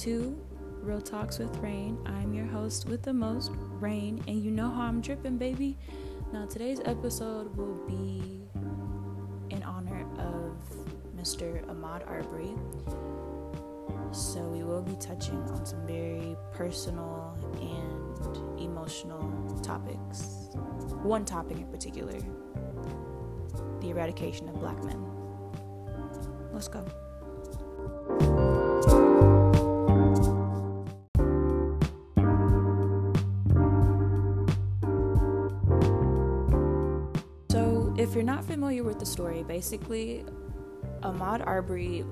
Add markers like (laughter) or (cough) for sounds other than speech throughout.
to Real Talks with Rain. I'm your host with the most, Rain, and you know how I'm dripping, baby. Now, today's episode will be in honor of Mr. Ahmaud Arbery. So, we will be touching on some very personal and emotional topics. One topic in particular the eradication of black men. Let's go. Familiar with the story, basically, Ahmaud Arbery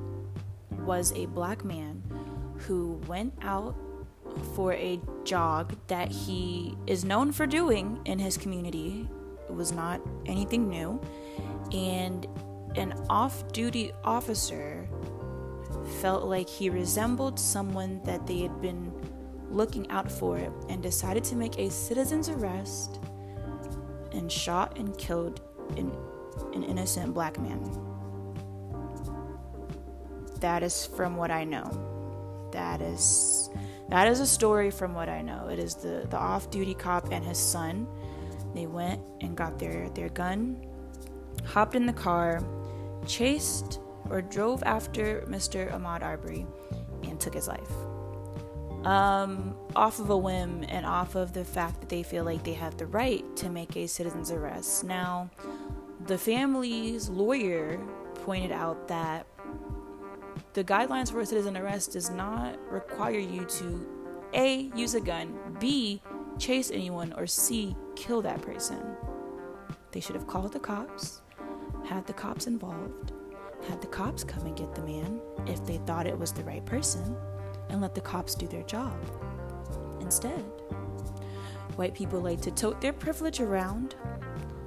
was a black man who went out for a jog that he is known for doing in his community. It was not anything new. And an off duty officer felt like he resembled someone that they had been looking out for and decided to make a citizen's arrest and shot and killed an, an innocent black man. That is from what I know. That is that is a story from what I know. It is the, the off duty cop and his son. They went and got their, their gun, hopped in the car, chased or drove after Mr. Ahmaud Arbery, and took his life. Um, off of a whim and off of the fact that they feel like they have the right to make a citizen's arrest. Now, the family's lawyer pointed out that the guidelines for a citizen arrest does not require you to A, use a gun, B, chase anyone, or C, kill that person. They should have called the cops, had the cops involved, had the cops come and get the man if they thought it was the right person, and let the cops do their job. Instead, white people like to tote their privilege around,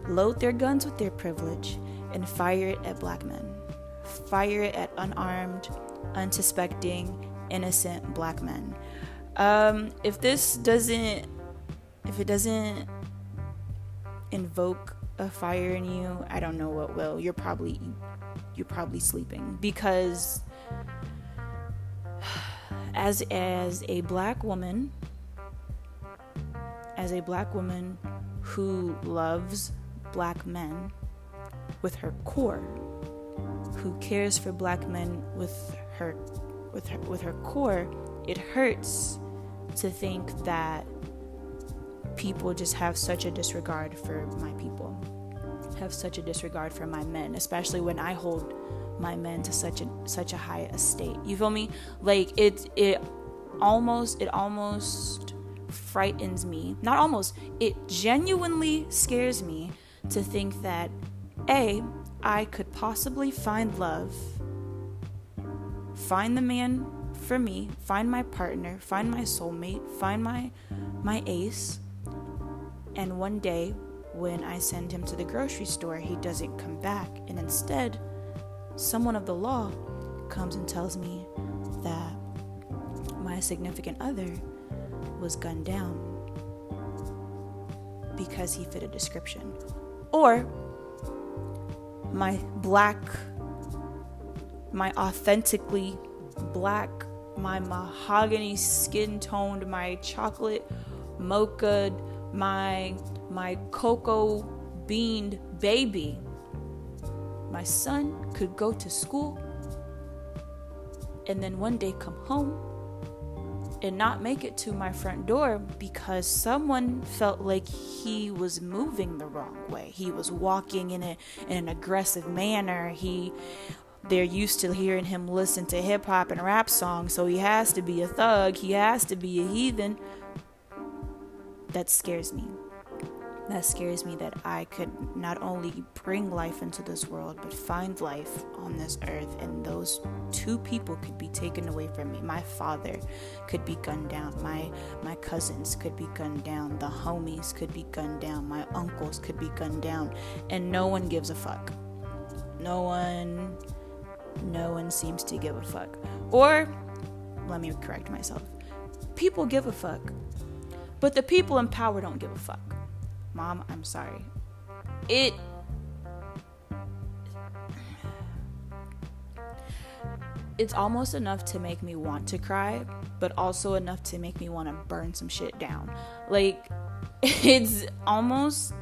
load their guns with their privilege, and fire it at black men fire it at unarmed, unsuspecting, innocent black men. Um, if this doesn't, if it doesn't invoke a fire in you, I don't know what will. You're probably, you're probably sleeping because (sighs) as as a black woman, as a black woman who loves black men with her core who cares for black men with her with her with her core, it hurts to think that people just have such a disregard for my people. Have such a disregard for my men, especially when I hold my men to such a such a high estate. You feel me? Like it it almost it almost frightens me. Not almost, it genuinely scares me to think that A, I could possibly find love, find the man for me, find my partner, find my soulmate, find my my ace, and one day when I send him to the grocery store, he doesn't come back, and instead, someone of the law comes and tells me that my significant other was gunned down because he fit a description. Or my black, my authentically black, my mahogany skin toned, my chocolate mocha, my my cocoa beaned baby. My son could go to school and then one day come home and not make it to my front door because someone felt like he was moving the wrong way. He was walking in, a, in an aggressive manner. He they're used to hearing him listen to hip hop and rap songs, so he has to be a thug, he has to be a heathen. That scares me that scares me that I could not only bring life into this world, but find life on this earth, and those two people could be taken away from me. My father could be gunned down, my my cousins could be gunned down, the homies could be gunned down, my uncles could be gunned down, and no one gives a fuck. No one no one seems to give a fuck. Or let me correct myself. People give a fuck. But the people in power don't give a fuck. Mom, I'm sorry. It it's almost enough to make me want to cry, but also enough to make me want to burn some shit down. Like, (laughs) it's almost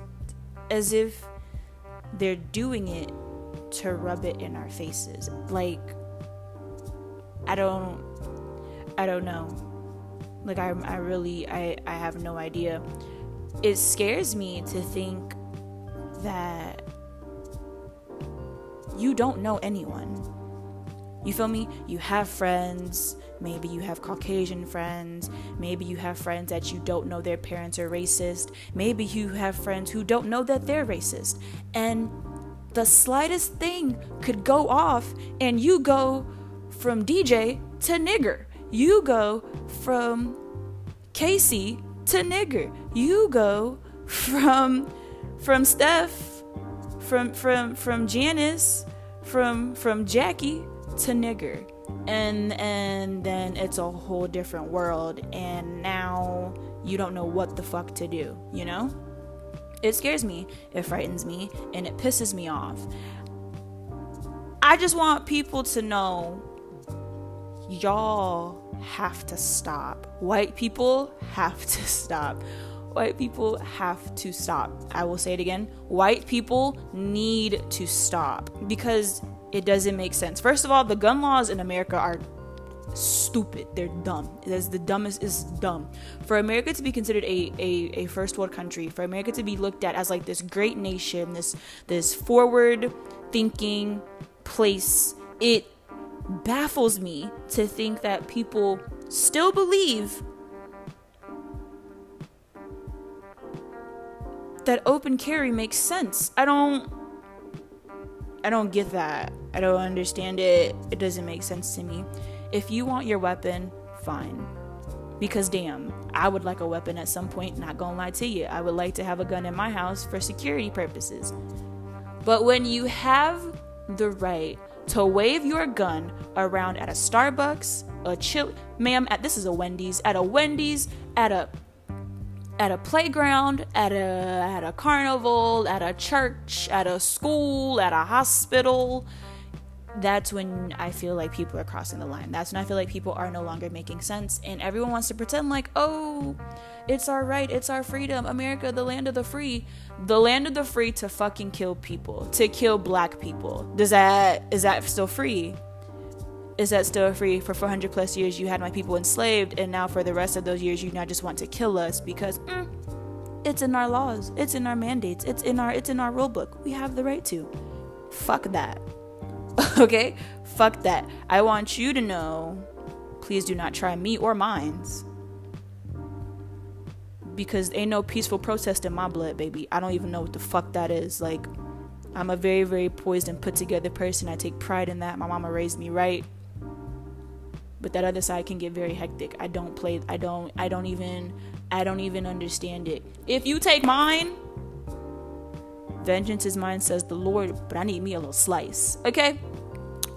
as if they're doing it to rub it in our faces. Like, I don't, I don't know. Like, I, I really, I, I have no idea. It scares me to think that you don't know anyone. You feel me? You have friends. Maybe you have Caucasian friends. Maybe you have friends that you don't know their parents are racist. Maybe you have friends who don't know that they're racist. And the slightest thing could go off, and you go from DJ to nigger. You go from Casey to nigger. You go from from Steph, from from from Janice from from Jackie to nigger. And and then it's a whole different world. And now you don't know what the fuck to do you know? It scares me. It frightens me. And it pisses me off. I just want people to know y'all have to stop white people have to stop white people have to stop. I will say it again. White people need to stop because it doesn't make sense. First of all, the gun laws in America are stupid. They're dumb. Is the dumbest is dumb. For America to be considered a, a, a first world country, for America to be looked at as like this great nation, this this forward thinking place, it baffles me to think that people still believe that open carry makes sense. I don't I don't get that. I don't understand it. It doesn't make sense to me. If you want your weapon, fine. Because damn, I would like a weapon at some point, not gonna lie to you. I would like to have a gun in my house for security purposes. But when you have the right to wave your gun around at a Starbucks, a chill ma'am, at this is a Wendy's, at a Wendy's, at a at a playground, at a at a carnival, at a church, at a school, at a hospital, that's when I feel like people are crossing the line. That's when I feel like people are no longer making sense and everyone wants to pretend like, "Oh, it's our right, it's our freedom. America, the land of the free." The land of the free to fucking kill people, to kill black people. Does that is that still free? is that still free for 400 plus years you had my people enslaved and now for the rest of those years you now just want to kill us because mm, it's in our laws it's in our mandates it's in our it's in our rule book we have the right to fuck that (laughs) okay? Fuck that. I want you to know please do not try me or mines. Because ain't no peaceful protest in my blood baby. I don't even know what the fuck that is. Like i'm a very very poised and put together person. I take pride in that. My mama raised me right. But that other side can get very hectic. I don't play i don't i don't even i don't even understand it. If you take mine vengeance is mine says the lord but i need me a little slice okay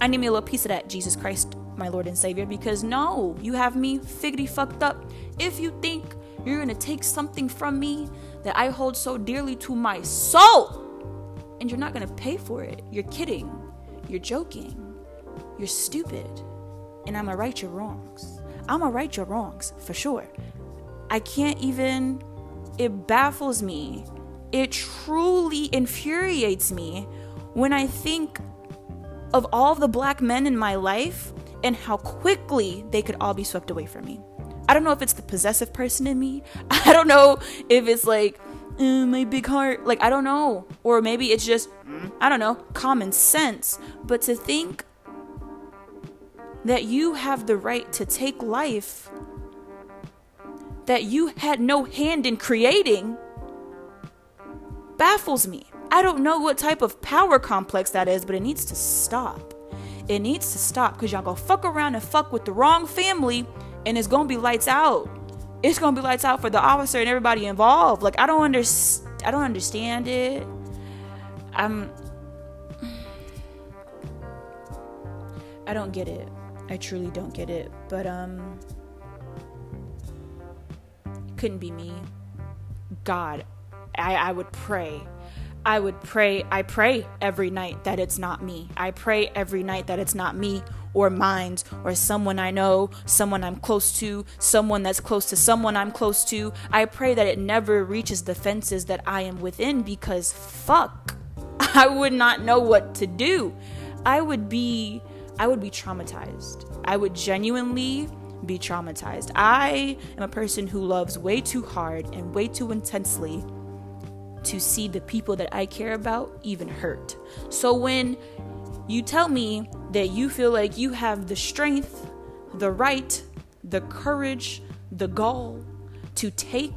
i need me a little piece of that jesus christ my lord and savior because no you have me figgity fucked up if you think you're gonna take something from me that i hold so dearly to my soul and you're not gonna pay for it you're kidding you're joking you're stupid and I'm gonna right your wrongs. I'm gonna right your wrongs for sure. I can't even, it baffles me. It truly infuriates me when I think of all the black men in my life and how quickly they could all be swept away from me. I don't know if it's the possessive person in me. (laughs) I don't know if it's like uh, my big heart. Like, I don't know. Or maybe it's just, I don't know, common sense. But to think that you have the right to take life that you had no hand in creating baffles me. I don't know what type of power complex that is, but it needs to stop. It needs to stop because y'all go fuck around and fuck with the wrong family and it's gonna be lights out. It's gonna be lights out for the officer and everybody involved. Like I don't understand I don't understand it. I'm I don't get it. I truly don't get it. But um couldn't be me. God, I, I would pray. I would pray, I pray every night that it's not me. I pray every night that it's not me or minds or someone I know, someone I'm close to, someone that's close to someone I'm close to. I pray that it never reaches the fences that I am within because fuck, (laughs) I would not know what to do. I would be I would be traumatized. I would genuinely be traumatized. I am a person who loves way too hard and way too intensely to see the people that I care about even hurt. So when you tell me that you feel like you have the strength, the right, the courage, the gall to take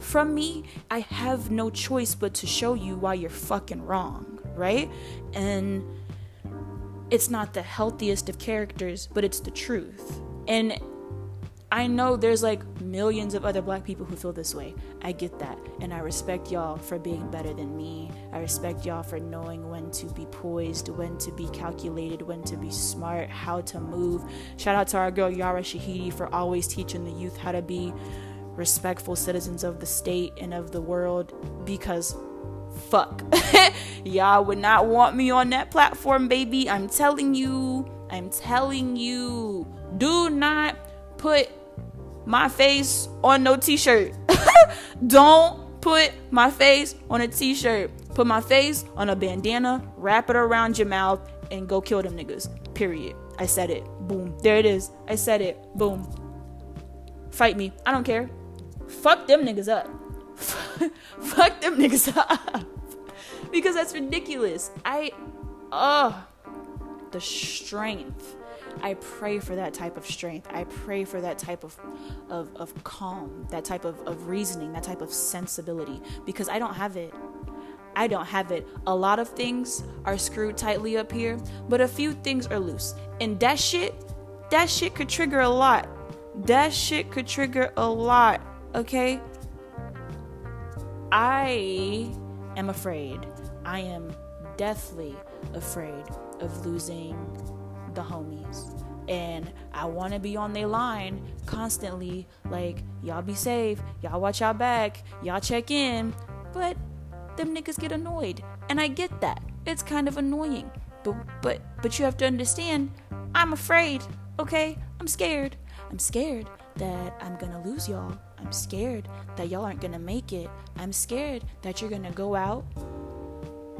from me, I have no choice but to show you why you're fucking wrong, right? And it's not the healthiest of characters, but it's the truth. And I know there's like millions of other black people who feel this way. I get that. And I respect y'all for being better than me. I respect y'all for knowing when to be poised, when to be calculated, when to be smart, how to move. Shout out to our girl Yara Shahidi for always teaching the youth how to be respectful citizens of the state and of the world because fuck. (laughs) y'all would not want me on that platform, baby. I'm telling you. I'm telling you. Do not put my face on no t-shirt. (laughs) Don't put my face on a t-shirt. Put my face on a bandana, wrap it around your mouth, and go kill them niggas. Period. I said it. Boom. There it is. I said it. Boom. Fight me. I don't care. Fuck them niggas up. (laughs) Fuck them niggas up. (laughs) because that's ridiculous. I, uh, the strength I pray for that type of strength. I pray for that type of, of, of calm, that type of, of reasoning, that type of sensibility, because I don't have it. I don't have it. A lot of things are screwed tightly up here, but a few things are loose. And that shit, that shit could trigger a lot. That shit could trigger a lot, okay? I am afraid. I am deathly afraid of losing the homies. And I want to be on their line constantly, like, y'all be safe, y'all watch y'all back, y'all check in. But them niggas get annoyed. And I get that. It's kind of annoying. But but but you have to understand, I'm afraid, okay? I'm scared. I'm scared that I'm gonna lose y'all. I'm scared that y'all aren't gonna make it. I'm scared that you're gonna go out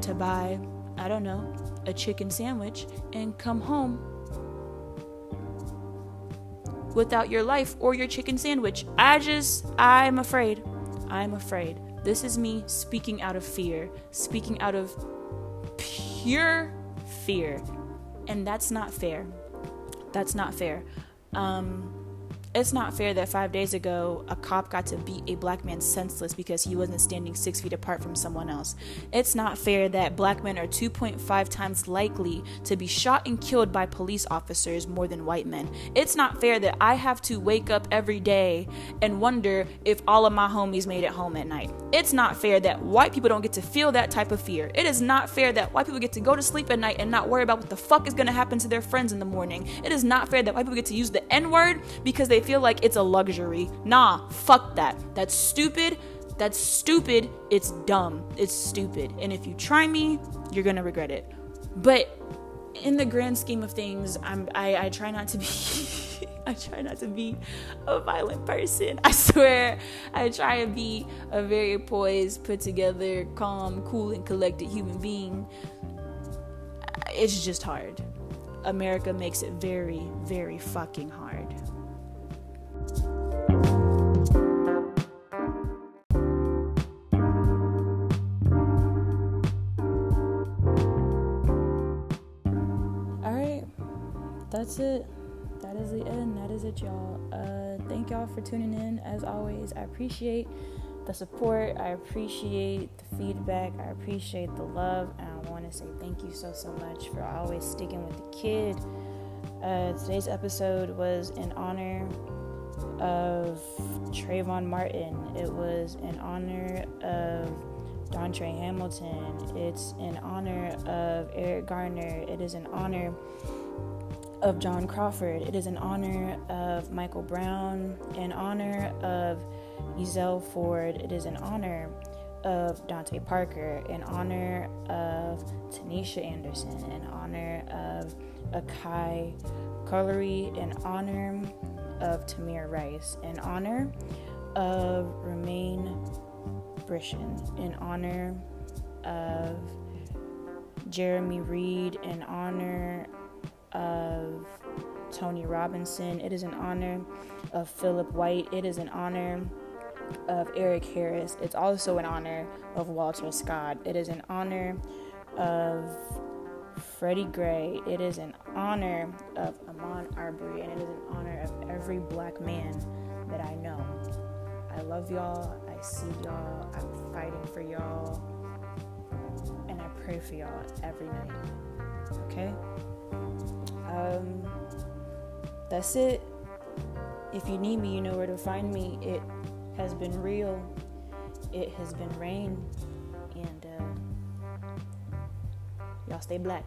to buy, I don't know, a chicken sandwich and come home without your life or your chicken sandwich. I just, I'm afraid. I'm afraid. This is me speaking out of fear, speaking out of pure fear. And that's not fair. That's not fair. Um, it's not fair that five days ago a cop got to beat a black man senseless because he wasn't standing six feet apart from someone else. It's not fair that black men are 2.5 times likely to be shot and killed by police officers more than white men. It's not fair that I have to wake up every day and wonder if all of my homies made it home at night. It's not fair that white people don't get to feel that type of fear. It is not fair that white people get to go to sleep at night and not worry about what the fuck is gonna happen to their friends in the morning. It is not fair that white people get to use the N word because they feel like it's a luxury. Nah, fuck that. That's stupid. That's stupid. It's dumb. It's stupid. And if you try me, you're gonna regret it. But in the grand scheme of things, I'm I, I try not to be (laughs) I try not to be a violent person. I swear. I try to be a very poised, put together, calm, cool, and collected human being. It's just hard. America makes it very, very fucking hard. That's it. That is the end. That is it, y'all. Uh, thank y'all for tuning in. As always, I appreciate the support. I appreciate the feedback. I appreciate the love. And I want to say thank you so, so much for always sticking with the kid. Uh, today's episode was in honor of Trayvon Martin. It was in honor of Dontre Hamilton. It's in honor of Eric Garner. It is in honor of John Crawford. It is in honor of Michael Brown, in honor of Ezell Ford. It is in honor of Dante Parker, in honor of Tanisha Anderson, in honor of Akai Collery, in honor of Tamir Rice, in honor of Rumain Brisbon, in honor of Jeremy Reed, in honor of Tony Robinson. It is an honor of Phillip White. It is an honor of Eric Harris. It's also an honor of Walter Scott. It is an honor of Freddie Gray. It is an honor of Amon Arbery, and it is an honor of every black man that I know. I love y'all. I see y'all. I'm fighting for y'all. And I pray for y'all every night. Okay? Um, that's it. If you need me, you know where to find me. It has been real. It has been rain. And uh, y'all stay black.